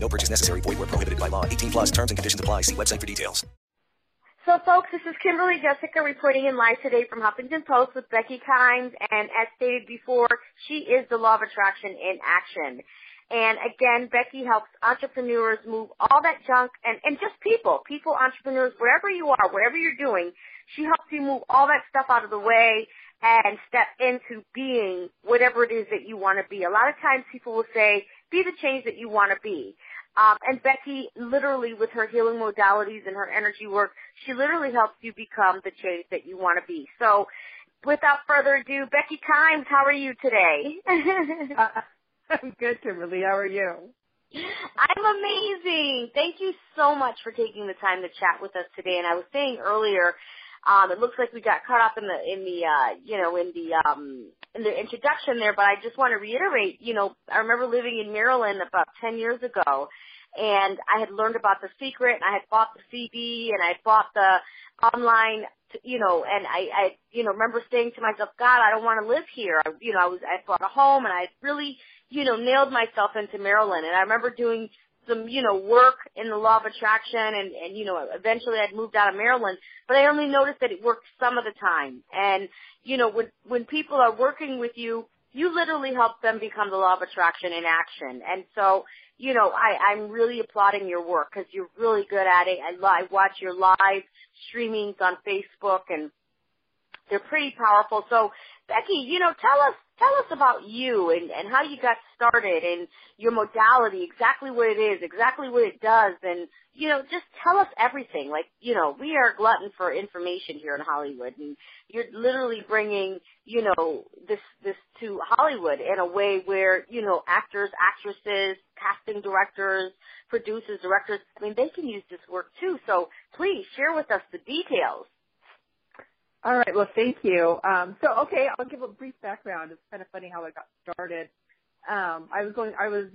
No purchase necessary. Void where prohibited by law. 18 plus terms and conditions apply. See website for details. So, folks, this is Kimberly Jesika reporting in live today from Huffington Post with Becky Kimes. And as stated before, she is the law of attraction in action. And again, Becky helps entrepreneurs move all that junk and, and just people, people, entrepreneurs, wherever you are, wherever you're doing, she helps you move all that stuff out of the way and step into being whatever it is that you want to be. A lot of times people will say, be the change that you want to be. Um, and Becky, literally with her healing modalities and her energy work, she literally helps you become the change that you want to be. So without further ado, Becky Kimes, how are you today? uh, I'm good, Kimberly. How are you? I'm amazing. Thank you so much for taking the time to chat with us today. And I was saying earlier, um, it looks like we got caught up in the in the uh, you know in the um, in the introduction there, but I just want to reiterate. You know, I remember living in Maryland about ten years ago, and I had learned about the secret, and I had bought the CD, and I bought the online you know, and I, I, you know, remember saying to myself, God, I don't want to live here. I, you know, I was, I bought a home and I really, you know, nailed myself into Maryland. And I remember doing some, you know, work in the law of attraction and, and, you know, eventually I'd moved out of Maryland, but I only noticed that it worked some of the time. And, you know, when, when people are working with you, you literally help them become the law of attraction in action. And so, you know, I, I'm really applauding your work because you're really good at it. I, I watch your live streamings on Facebook and they're pretty powerful. So Becky, you know, tell us tell us about you and, and how you got started and your modality, exactly what it is, exactly what it does, and you know, just tell us everything. Like, you know, we are glutton for information here in Hollywood, and you're literally bringing, you know, this this to Hollywood in a way where you know, actors, actresses, casting directors, producers, directors, I mean, they can use this work too. So please share with us the details. All right. Well, thank you. Um, so, okay, I'll give a brief background. It's kind of funny how I got started. Um, I was going, I was,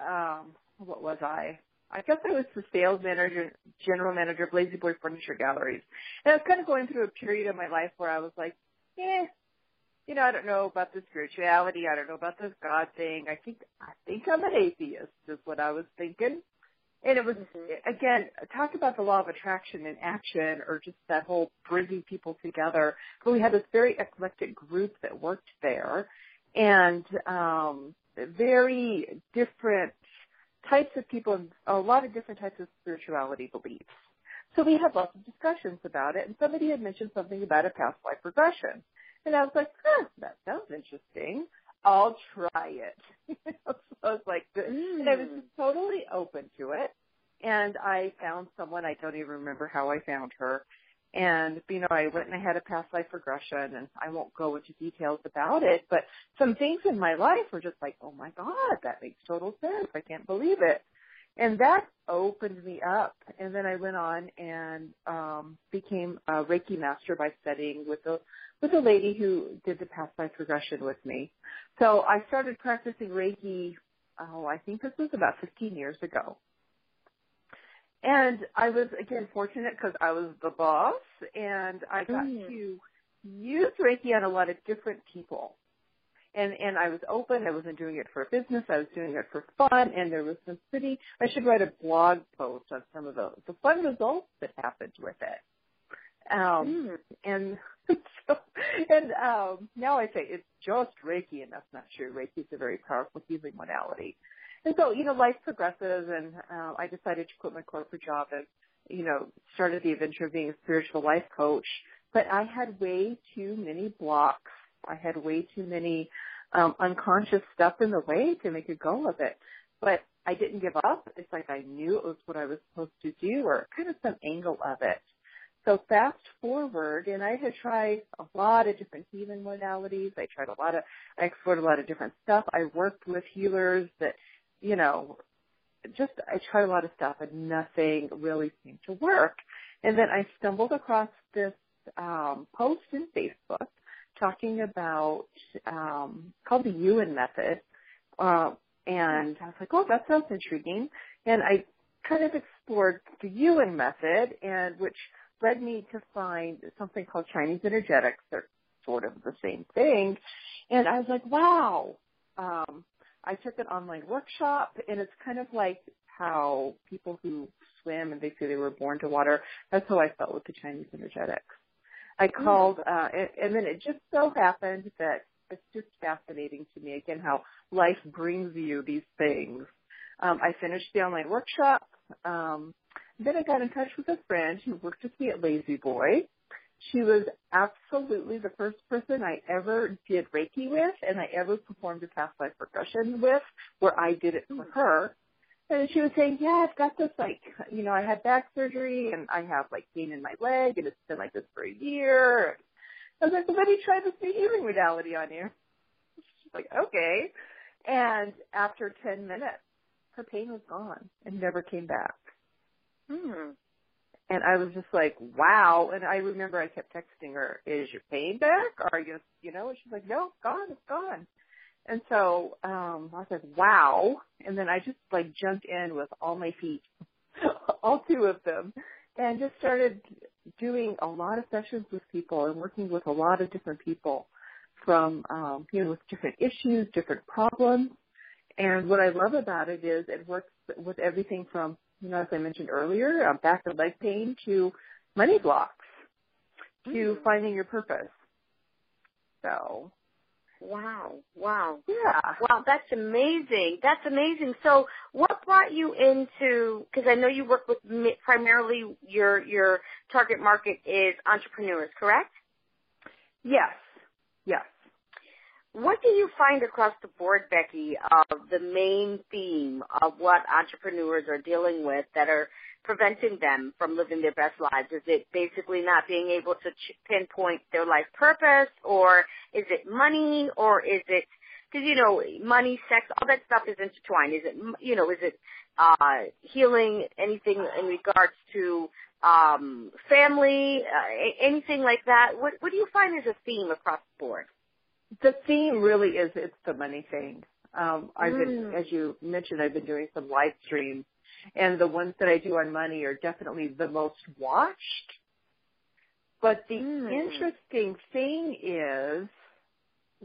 um, what was I? I guess I was the sales manager, general manager of La-Z-Boy Furniture Galleries. And I was kind of going through a period of my life where I was like, eh, you know, I don't know about the spirituality. I don't know about this God thing. I think, I think I'm an atheist is what I was thinking. And it was, again, talk about the law of attraction and action or just that whole bringing people together. But we had this very eclectic group that worked there and, um, very different types of people and a lot of different types of spirituality beliefs. So we had lots of discussions about it and somebody had mentioned something about a past life regression. And I was like, huh, that sounds interesting. I'll try it. so I was like, mm. and I was just totally open to it. And I found someone, I don't even remember how I found her. And, you know, I went and I had a past life regression and I won't go into details about it, but some things in my life were just like, oh my God, that makes total sense. I can't believe it. And that opened me up. And then I went on and um, became a Reiki master by studying with a with a lady who did the past life regression with me. So I started practicing Reiki, oh, I think this was about 15 years ago. And I was, again, fortunate because I was the boss and I got mm. to use Reiki on a lot of different people. And, and I was open. I wasn't doing it for a business. I was doing it for fun. And there was some pretty, I should write a blog post on some of the, the fun results that happened with it. Um, mm. and so, and um, now I say it's just Reiki, and that's not true. Reiki is a very powerful healing modality. And so, you know, life progresses, and uh, I decided to quit my corporate job and, you know, started the adventure of being a spiritual life coach. But I had way too many blocks. I had way too many um, unconscious stuff in the way to make a go of it. But I didn't give up. It's like I knew it was what I was supposed to do, or kind of some angle of it. So fast forward, and I had tried a lot of different healing modalities. I tried a lot of, I explored a lot of different stuff. I worked with healers that, you know, just I tried a lot of stuff and nothing really seemed to work. And then I stumbled across this um, post in Facebook talking about um, called the Yuen method, uh, and I was like, oh, that sounds intriguing. And I kind of explored the Yuen method, and which led me to find something called Chinese energetics. They're sort of the same thing, and I was like, wow. Um, I took an online workshop, and it's kind of like how people who swim and they say they were born to water. That's how I felt with the Chinese energetics. I mm. called, uh, and, and then it just so happened that it's just fascinating to me again how life brings you these things. Um, I finished the online workshop. Um, then I got in touch with a friend who worked with me at La-Z-Boy. She was absolutely the first person I ever did Reiki with and I ever performed a past life regression with where I did it for mm. her. And she was saying, yeah, I've got this like, you know, I had back surgery and I have like pain in my leg and it's been like this for a year. I was like, well, let me try this new healing modality on you. She's like, okay. And after 10 minutes, her pain was gone and never came back. Hmm. And I was just like, wow. And I remember I kept texting her, is your pain back? Are you, you know, and she's like, no, it's gone, it's gone. And so um I was like, wow. And then I just like jumped in with all my feet, all two of them, and just started doing a lot of sessions with people and working with a lot of different people from, um, you know, with different issues, different problems. And what I love about it is it works with everything from, you know, as I mentioned earlier, um, back and leg pain to money blocks to mm-hmm. finding your purpose. So Wow. Wow. Yeah. Wow, that's amazing. That's amazing. So, what brought you into because I know you work with primarily your your target market is entrepreneurs, correct? Yes. Yes. What do you find across the board, Becky, of the main theme of what entrepreneurs are dealing with that are preventing them from living their best lives? Is it basically not being able to pinpoint their life purpose, or is it money, or is it because you know money, sex, all that stuff is intertwined? Is it you know is it uh, healing, anything in regards to um, family, uh, anything like that? What what do you find is a theme across the board? The theme really is it's the money thing. Um, I've been, mm. as you mentioned, I've been doing some live streams and the ones that I do on money are definitely the most watched. But the mm. interesting thing is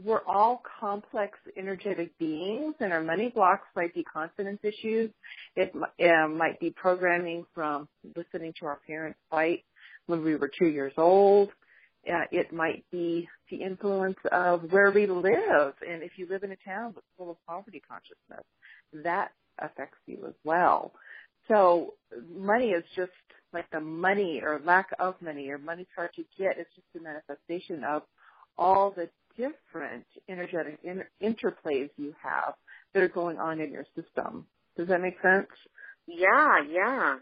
we're all complex energetic beings and our money blocks might be confidence issues. It uh, might be programming from listening to our parents fight when we were two years old. Uh, it might be the influence of where we live. And if you live in a town that's full of poverty consciousness, that affects you as well. So money is just like the money or lack of money or money's hard to get. It's just a manifestation of all the different energetic inter- interplays you have that are going on in your system. Does that make sense? Yeah, yeah.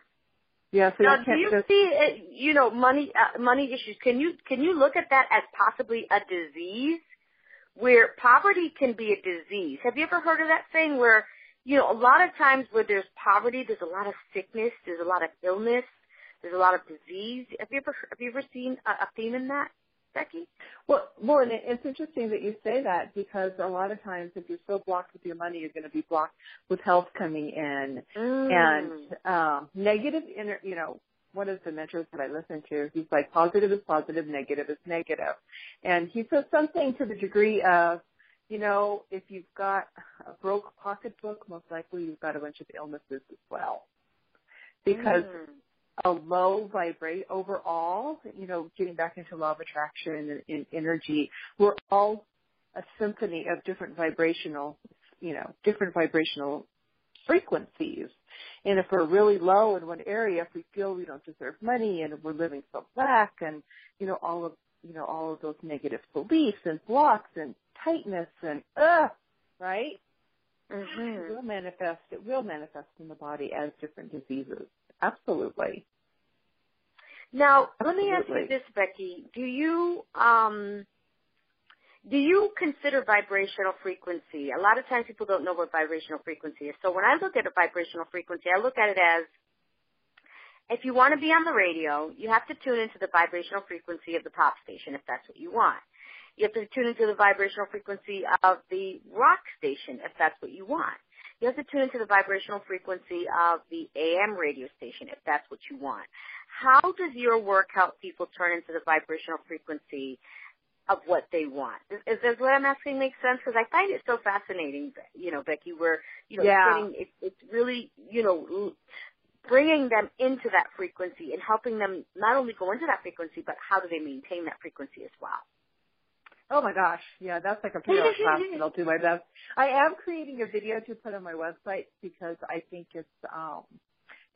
Yeah. So now, you do you just... see, it, you know, money uh, money issues? Can you can you look at that as possibly a disease, where poverty can be a disease? Have you ever heard of that saying where you know, a lot of times where there's poverty, there's a lot of sickness, there's a lot of illness, there's a lot of disease. Have you ever have you ever seen a, a theme in that, Becky? Well, well, and it's interesting that you say that because a lot of times if you're so blocked with your money, you're going to be blocked with health coming in mm. and um, negative. Inner, you know, one of the mentors that I listen to, he's like, positive is positive, negative is negative, and he says something to the degree of you know, if you've got a broke pocketbook, most likely you've got a bunch of illnesses as well. Because mm. A low vibrate overall, you know, getting back into law of attraction and, and energy, we're all a symphony of different vibrational, you know, different vibrational frequencies. And if we're really low in one area, if we feel we don't deserve money and we're living so black and, you know, all of, you know, all of those negative beliefs and blocks and tightness and ugh, right? Mm-hmm. It will manifest. It will manifest in the body as different diseases. Absolutely. Now, Absolutely. let me ask you this, Becky. Do you um, do you consider vibrational frequency? A lot of times people don't know what vibrational frequency is. So when I look at a vibrational frequency, I look at it as if you want to be on the radio, you have to tune into the vibrational frequency of the pop station if that's what you want. You have to tune into the vibrational frequency of the rock station if that's what you want. You have to tune into the vibrational frequency of the AM radio station if that's what you want. How does your work help people turn into the vibrational frequency of what they want? Is, is what I'm asking make sense? Because I find it so fascinating, you know, Becky, where, you know, Yeah. getting, it, it's really, you know, bringing them into that frequency and helping them not only go into that frequency, but how do they maintain that frequency as well? Oh my gosh, yeah, that's like a hour class and I'll do my best. I am creating a video to put on my website because I think it's um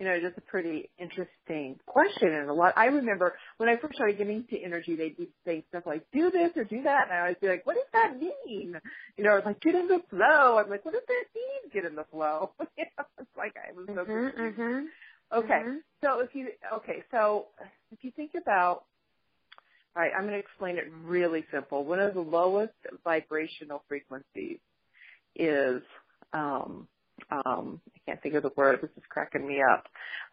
you know, just a pretty interesting question and a lot I remember when I first started getting into energy they'd be saying stuff like, Do this or do that and I always be like, What does that mean? You know, it's like get in the flow. I'm like, What does that mean, get in the flow? you know, it's like I was so Mhm, confused. mhm. Okay. Mhm. So if you okay, so if you think about all right, I'm going to explain it really simple. One of the lowest vibrational frequencies is um um I can't think of the word, this is cracking me up.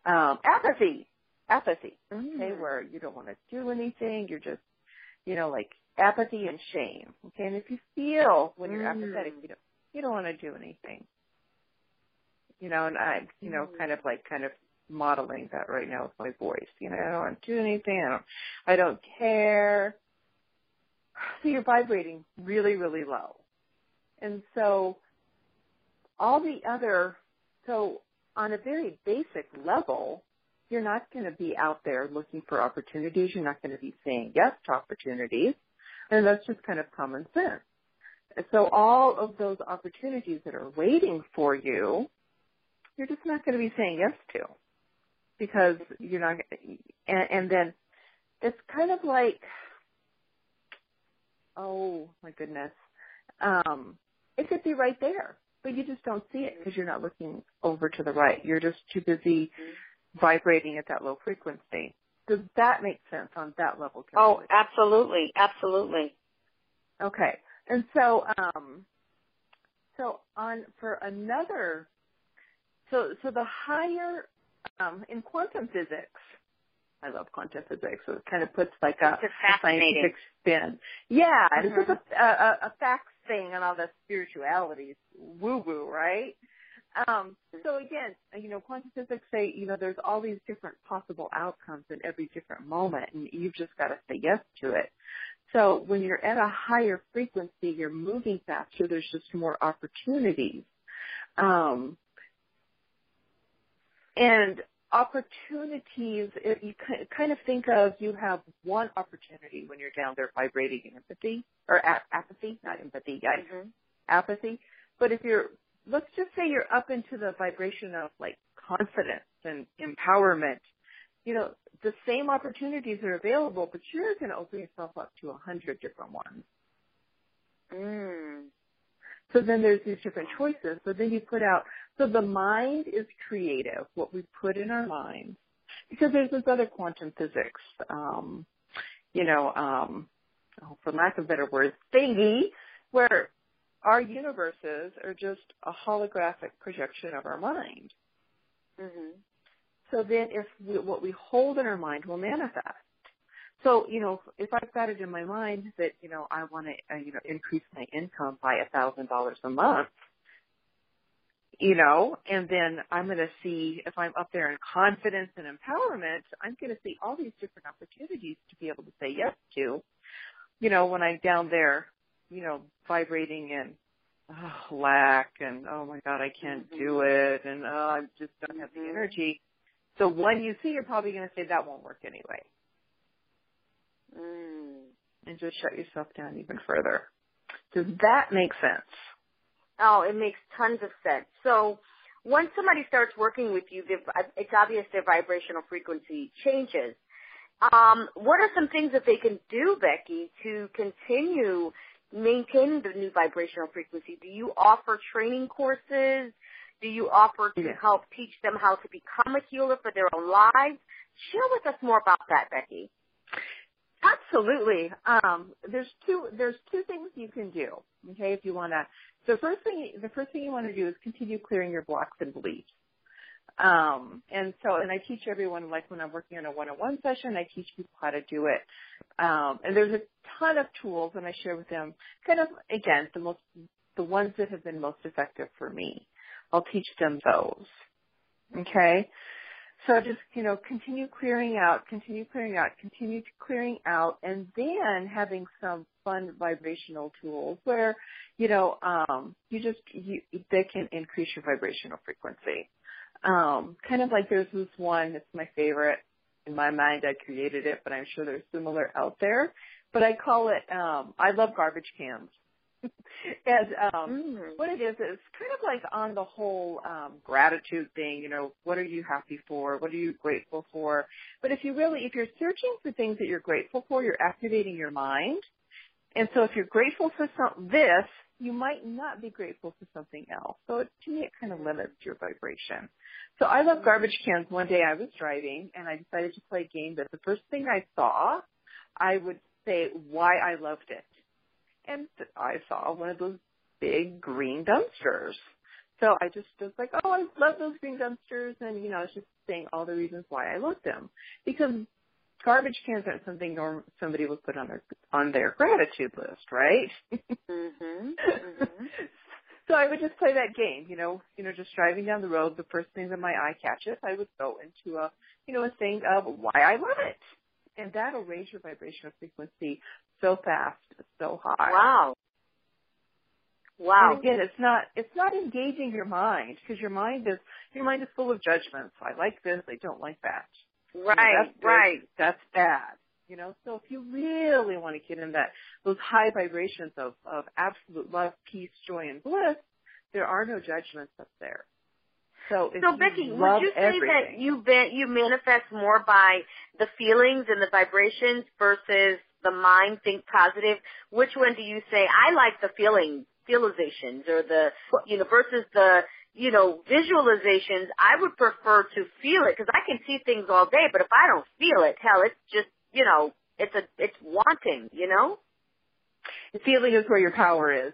Um apathy. Apathy. Okay, Mm. where you don't want to do anything, you're just you know, like apathy and shame. Okay, and if you feel when you're Mm. apathetic, you don't you don't want to do anything. You know, and I you know, Mm. kind of like kind of modeling that right now with my voice. You know, I don't want to do anything. I don't, I don't care. So you're vibrating really, really low. And so all the other, so on a very basic level, you're not going to be out there looking for opportunities. You're not going to be saying yes to opportunities. And that's just kind of common sense. So all of those opportunities that are waiting for you, you're just not going to be saying yes to because you're not, and, and then it's kind of like, oh my goodness, um, it could be right there, but you just don't see it because you're not looking over to the right. You're just too busy vibrating at that low frequency. Does that make sense on that level? Oh, absolutely, absolutely. Okay. And so, um, so on for another, so so the higher um, in quantum physics, I love quantum physics. So it kind of puts like a, a fascinating. scientific spin. Yeah, and it's just a, a, a facts thing and all the spiritualities, woo woo, right? Um, so again, you know, quantum physics say, you know, there's all these different possible outcomes in every different moment, and you've just got to say yes to it. So when you're at a higher frequency, you're moving faster. There's just more opportunities. Um, and opportunities, you kind of think of you have one opportunity when you're down there vibrating in empathy or a- apathy, not empathy, guys, Mhm. apathy. But if you're, let's just say you're up into the vibration of like confidence and empowerment, you know, the same opportunities are available, but you're going to open yourself up to a hundred different ones. Mm. So then there's these different choices. So then you put out, so the mind is creative, what we put in our mind. Because there's this other quantum physics, um, you know, um, oh, for lack of better words, thingy, where our universes are just a holographic projection of our mind. Mhm. So then if we, what we hold in our mind will manifest. So, you know, if I've got it in my mind that, you know, I want to, uh, you know, increase my income by a thousand dollars a month, you know, and then I'm going to see if I'm up there in confidence and empowerment, I'm going to see all these different opportunities to be able to say yes to, you know, when I'm down there, you know, vibrating in oh, lack and oh my God, I can't do it and oh, I just don't have the Mhm. energy. So when you see, you're probably going to say that won't work anyway, Mm. and just shut yourself down even further. Does that make sense? Oh, it makes tons of sense. So once somebody starts working with you, it's obvious their vibrational frequency changes. Um, what are some things that they can do, Becky, to continue maintaining the new vibrational frequency? Do you offer training courses? Do you offer to help teach them how to become a healer for their own lives? Share with us more about that, Becky. Absolutely. Um, there's two there's two things you can do. Okay, if you want to. So first thing the first thing you want to do is continue clearing your blocks and beliefs. Um, and so, and I teach everyone, like when I'm working on a one-on-one session, I teach people how to do it. Um, and there's a ton of tools and I share with them kind of, again, the most, the ones that have been most effective for me. I'll teach them those. Okay? So just, you know, continue clearing out, continue clearing out, continue clearing out, and then having some fun vibrational tools where, you know, um, you just, you, they can increase your vibrational frequency. Um, kind of like there's this one, it's my favorite. In my mind, I created it, but I'm sure there's similar out there. But I call it, um, I love garbage cans. and um mm. what it is is kind of like on the whole um gratitude thing you know what are you happy for? What are you grateful for? But if you really if you're searching for things that you're grateful for you're activating your mind. And so if you're grateful for some this you might not be grateful for something else. So it, to me it kind of limits your vibration. So i love garbage cans. One day i was driving and i decided to play a game that the first thing i saw i would say why i loved it and I saw one of those big green dumpsters. So I just was like, oh, I love those green dumpsters, and you know, I was just saying all the reasons why I love them because garbage cans aren't something norm- somebody would put on their on their gratitude list, right? mm-hmm. mm-hmm. so I would just play that game, you know, you know, just driving down the road, the first thing that my eye catches, I would go into a, you know, a thing of why I love it and that'll raise your vibrational frequency so fast, so high. Wow. Wow. And again, it's not it's not engaging your mind because your mind is your mind is full of judgments. I like this, I don't like that. Right, you know, that's right. That's bad. You know, so if you really want to get in that those high vibrations of of absolute love, peace, joy, and bliss, there are no judgments up there. So, so Becky, would you say everything, that you you manifest more by the feelings and the vibrations versus the mind think positive? Which one do you say I like the feeling feelizations or the you know versus the you know visualizations? I would prefer to feel it because I can see things all day, but if I don't feel it, hell, it's just you know it's a it's wanting, you know. The feeling is where your power is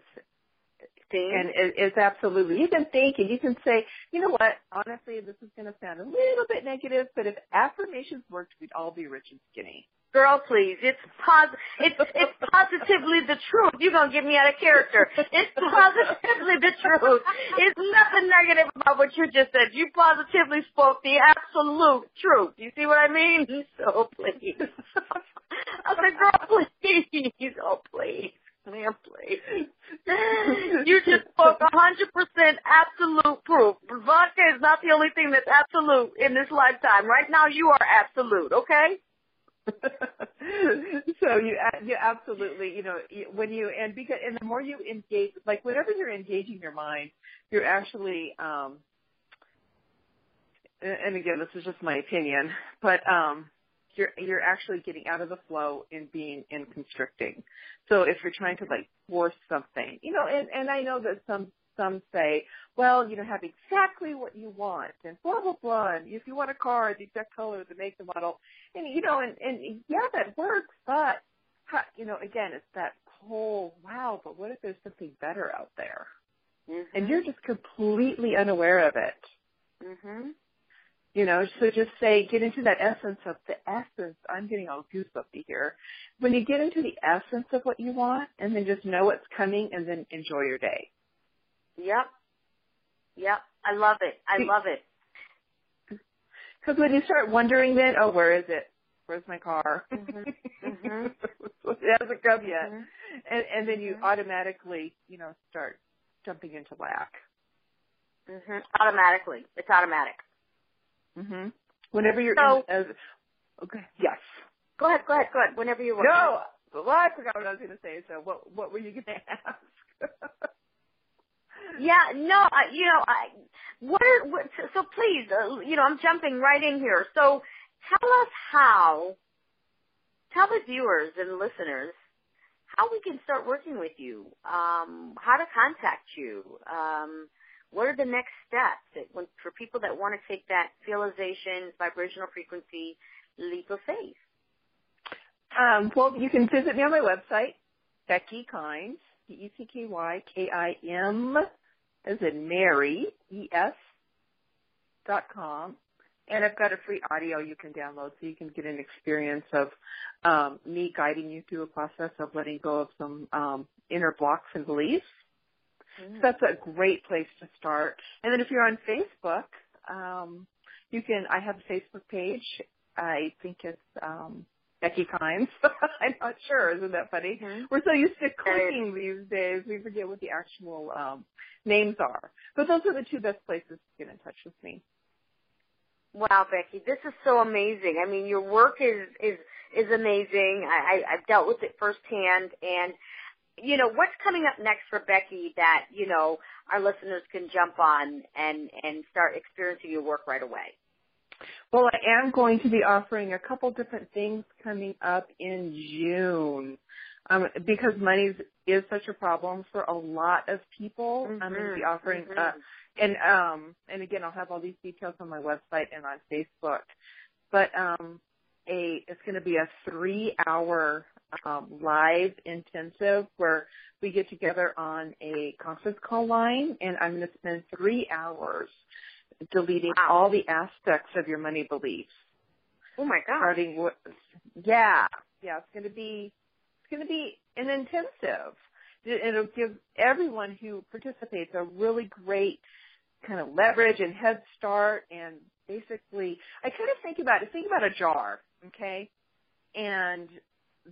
And it, it's absolutely, you can think and you can say, you know what, honestly, this is going to sound a little bit negative, but if affirmations worked, we'd all be rich and skinny. Girl, please. It's pos- it's it's positively the truth. You're gonna get me out of character. It's positively the truth. It's nothing negative about what you just said. You positively spoke the absolute truth. You see what I mean? So please. I said, girl, please. Oh, please. You just spoke a hundred percent absolute proof. Vodka is not the only thing that's absolute in this lifetime. Right now, you are absolute. Okay. so you you absolutely you know when you and because and the more you engage like whenever you're engaging your mind you're actually um and again this is just my opinion but um you're you're actually getting out of the flow and being in constricting. So if you're trying to like force something, you know, and and I know that some some say, well, you know, have exactly what you want and blah blah blah. And if you want a car, the exact color, the make, the model, and you know, and and yeah, that works. But you know, again, it's that whole wow. But what if there's something better out there, mm-hmm. and you're just completely unaware of it. Mhm. You know, so just say, get into that essence of the essence. I'm getting all goosebumpy here. When you get into the essence of what you want, and then just know what's coming, and then enjoy your day. Yep. Yep. I love it. I love it. Because when you start wondering, then, oh, where is it? Where's my car? Mm-hmm. Mm-hmm. it hasn't come yet, mm-hmm. and and then you Mhm. automatically, you know, start jumping into lack. Mhm. Automatically. It's automatic. Hmm Whenever you're So- in, uh, okay, yes. Go ahead. Go ahead. Go ahead. Whenever you want. No, well, I forgot what I was going to say. So, what what were you going to ask? Yeah, no, I, you know, I, what are, what, so please, uh, you know, I'm jumping right in here. So tell us how, tell the viewers and listeners how we can start working with you, um, how to contact you, um, what are the next steps that when, for people that want to take that realization, vibrational frequency leap of faith? Um, well, you can visit me on my website, Becky Kimes, B-E-C-K-Y-K-I-M, as in Mary, E-S, dot com, and I've got a free audio you can download so you can get an experience of um, me guiding you through a process of letting go of some um, inner blocks and beliefs. Mm-hmm. So that's a great place to start. And then if you're on Facebook, um, you can. I have a Facebook page. I think it's um, Becky Kimes. I'm not sure. Isn't that funny? Mm-hmm. We're so used to clicking these days, we forget what the actual um, names are. But those are the two best places to get in touch with me. Wow, Becky, this is so amazing. I mean, your work is is is amazing. I, I I've dealt with it firsthand, and you know what's coming up next for Becky that you know our listeners can jump on and and start experiencing your work right away. Well, I am going to be offering a couple different things coming up in June. Um, because money is such a problem for a lot of people. Mm-hmm. I'm going to be offering, mm-hmm. uh, and um, and again, I'll have all these details on my website and on Facebook. But um, a it's going to be a three-hour um, live intensive where we get together on a conference call line, and I'm going to spend three hours deleting all the aspects of your money beliefs. Oh my god! Starting with, yeah, yeah, it's going to be it's going to be an intensive. It'll give everyone who participates a really great kind of leverage and head start and basically I kind of think about it think about a jar, okay? And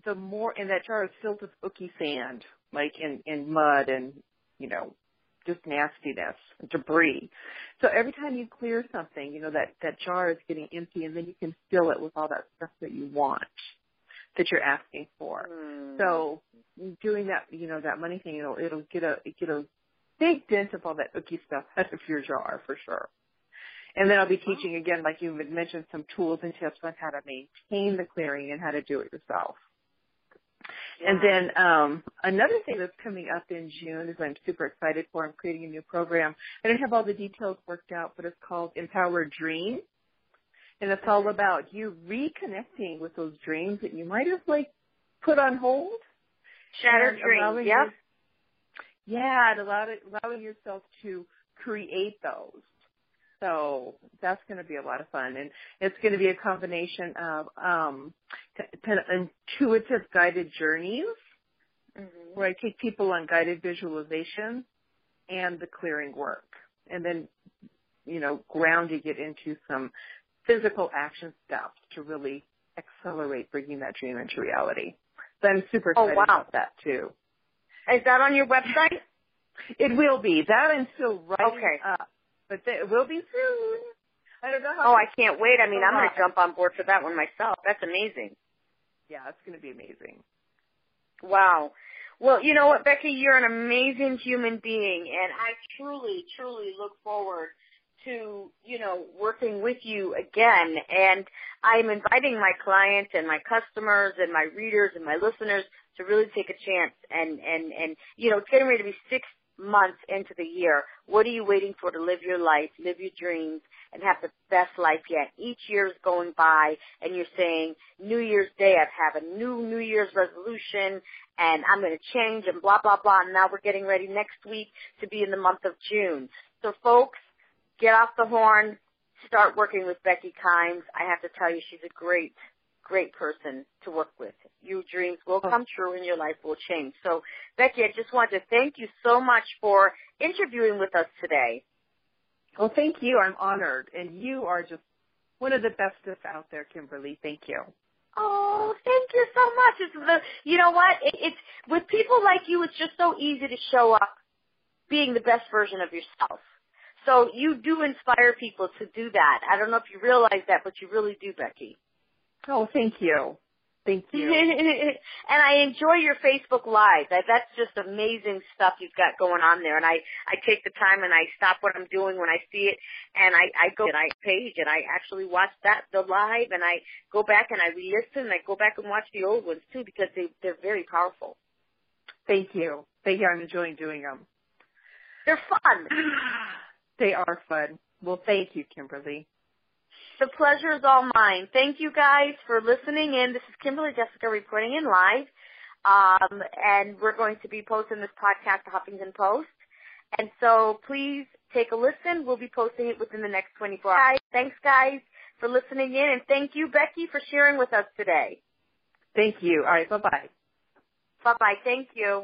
the more and that jar is filled with ooky sand, like in, in mud and, you know, just nastiness, debris. So every time you clear something, you know, that, that jar is getting empty and then you can fill it with all that stuff that you want, that you're asking for. Mm. So doing that, you know, that money thing, it'll, it'll get a, get a big dent of all that ooky stuff out of your jar for sure. And then I'll be teaching again, like you had mentioned, some tools and tips on how to maintain the clearing and how to do it yourself. And then um, another thing that's coming up in June is I'm super excited for. I'm creating a new program. I don't have all the details worked out, but it's called Empower Dream. And it's all about you reconnecting with those dreams that you might have like put on hold. Shattered dreams, yeah. Yeah, and allowing, allowing yourself to create those. So that's going to be a lot of fun, and it's going to be a combination of um, kind of intuitive guided journeys, mm-hmm. where I take people on guided visualization and the clearing work, and then you know grounding it into some physical action steps to really accelerate bringing that dream into reality. So I'm super oh, excited oh, wow. about that too. Is that on your website? It will be. That I'm still writing okay. up but it will be soon. I don't know how. Oh, I can't wait. I mean, I'm going to jump on board for that one myself. That's amazing. Yeah, it's going to be amazing. Wow. Well, you know what, Becky, you're an amazing human being, and I truly, truly look forward to, you know, working with you again. And I'm inviting my clients and my customers and my readers and my listeners to really take a chance and, and, and, you know, it's getting ready to be six months into the year. What are you waiting for to live your life, live your dreams, and have the best life yet? Each year is going by, and you're saying, New Year's Day, I have a new New Year's resolution, and I'm going to change, and blah, blah, blah. And now we're getting ready next week to be in the month of June. So, folks, get off the horn, start working with Becky Kimes. I have to tell you, she's a great great person to work with. Your dreams will oh. come true and your life will change. So, Becky, I just want to thank you so much for interviewing with us today. Well, thank you. I'm honored. And you are just one of the bestest out there, Kimberly. Thank you. Oh, thank you so much. It's the, you know what? It, it's with people like you. It's just so easy to show up being the best version of yourself. So you do inspire people to do that. I don't know if you realize that, but you really do, Becky. Oh, thank you. Thank you. and I enjoy your Facebook Live. That that's just amazing stuff you've got going on there. And I I take the time and I stop what I'm doing when I see it, and I I go and I page and I actually watch that the live, and I go back and I re-listen and I go back and watch the old ones too because they they're very powerful. Thank you. Thank you. I'm enjoying doing them. They're fun. they are fun. Well, thank you, Kimberly. The pleasure is all mine. Thank you guys for listening in. This is Kimberly Jesika reporting in live. Um, and we're going to be posting this podcast to Huffington Post. And so please take a listen. We'll be posting it within the next 24 hours. Thanks, guys, for listening in. And thank you, Becky, for sharing with us today. Thank you. All right. Bye-bye. Bye-bye. Thank you.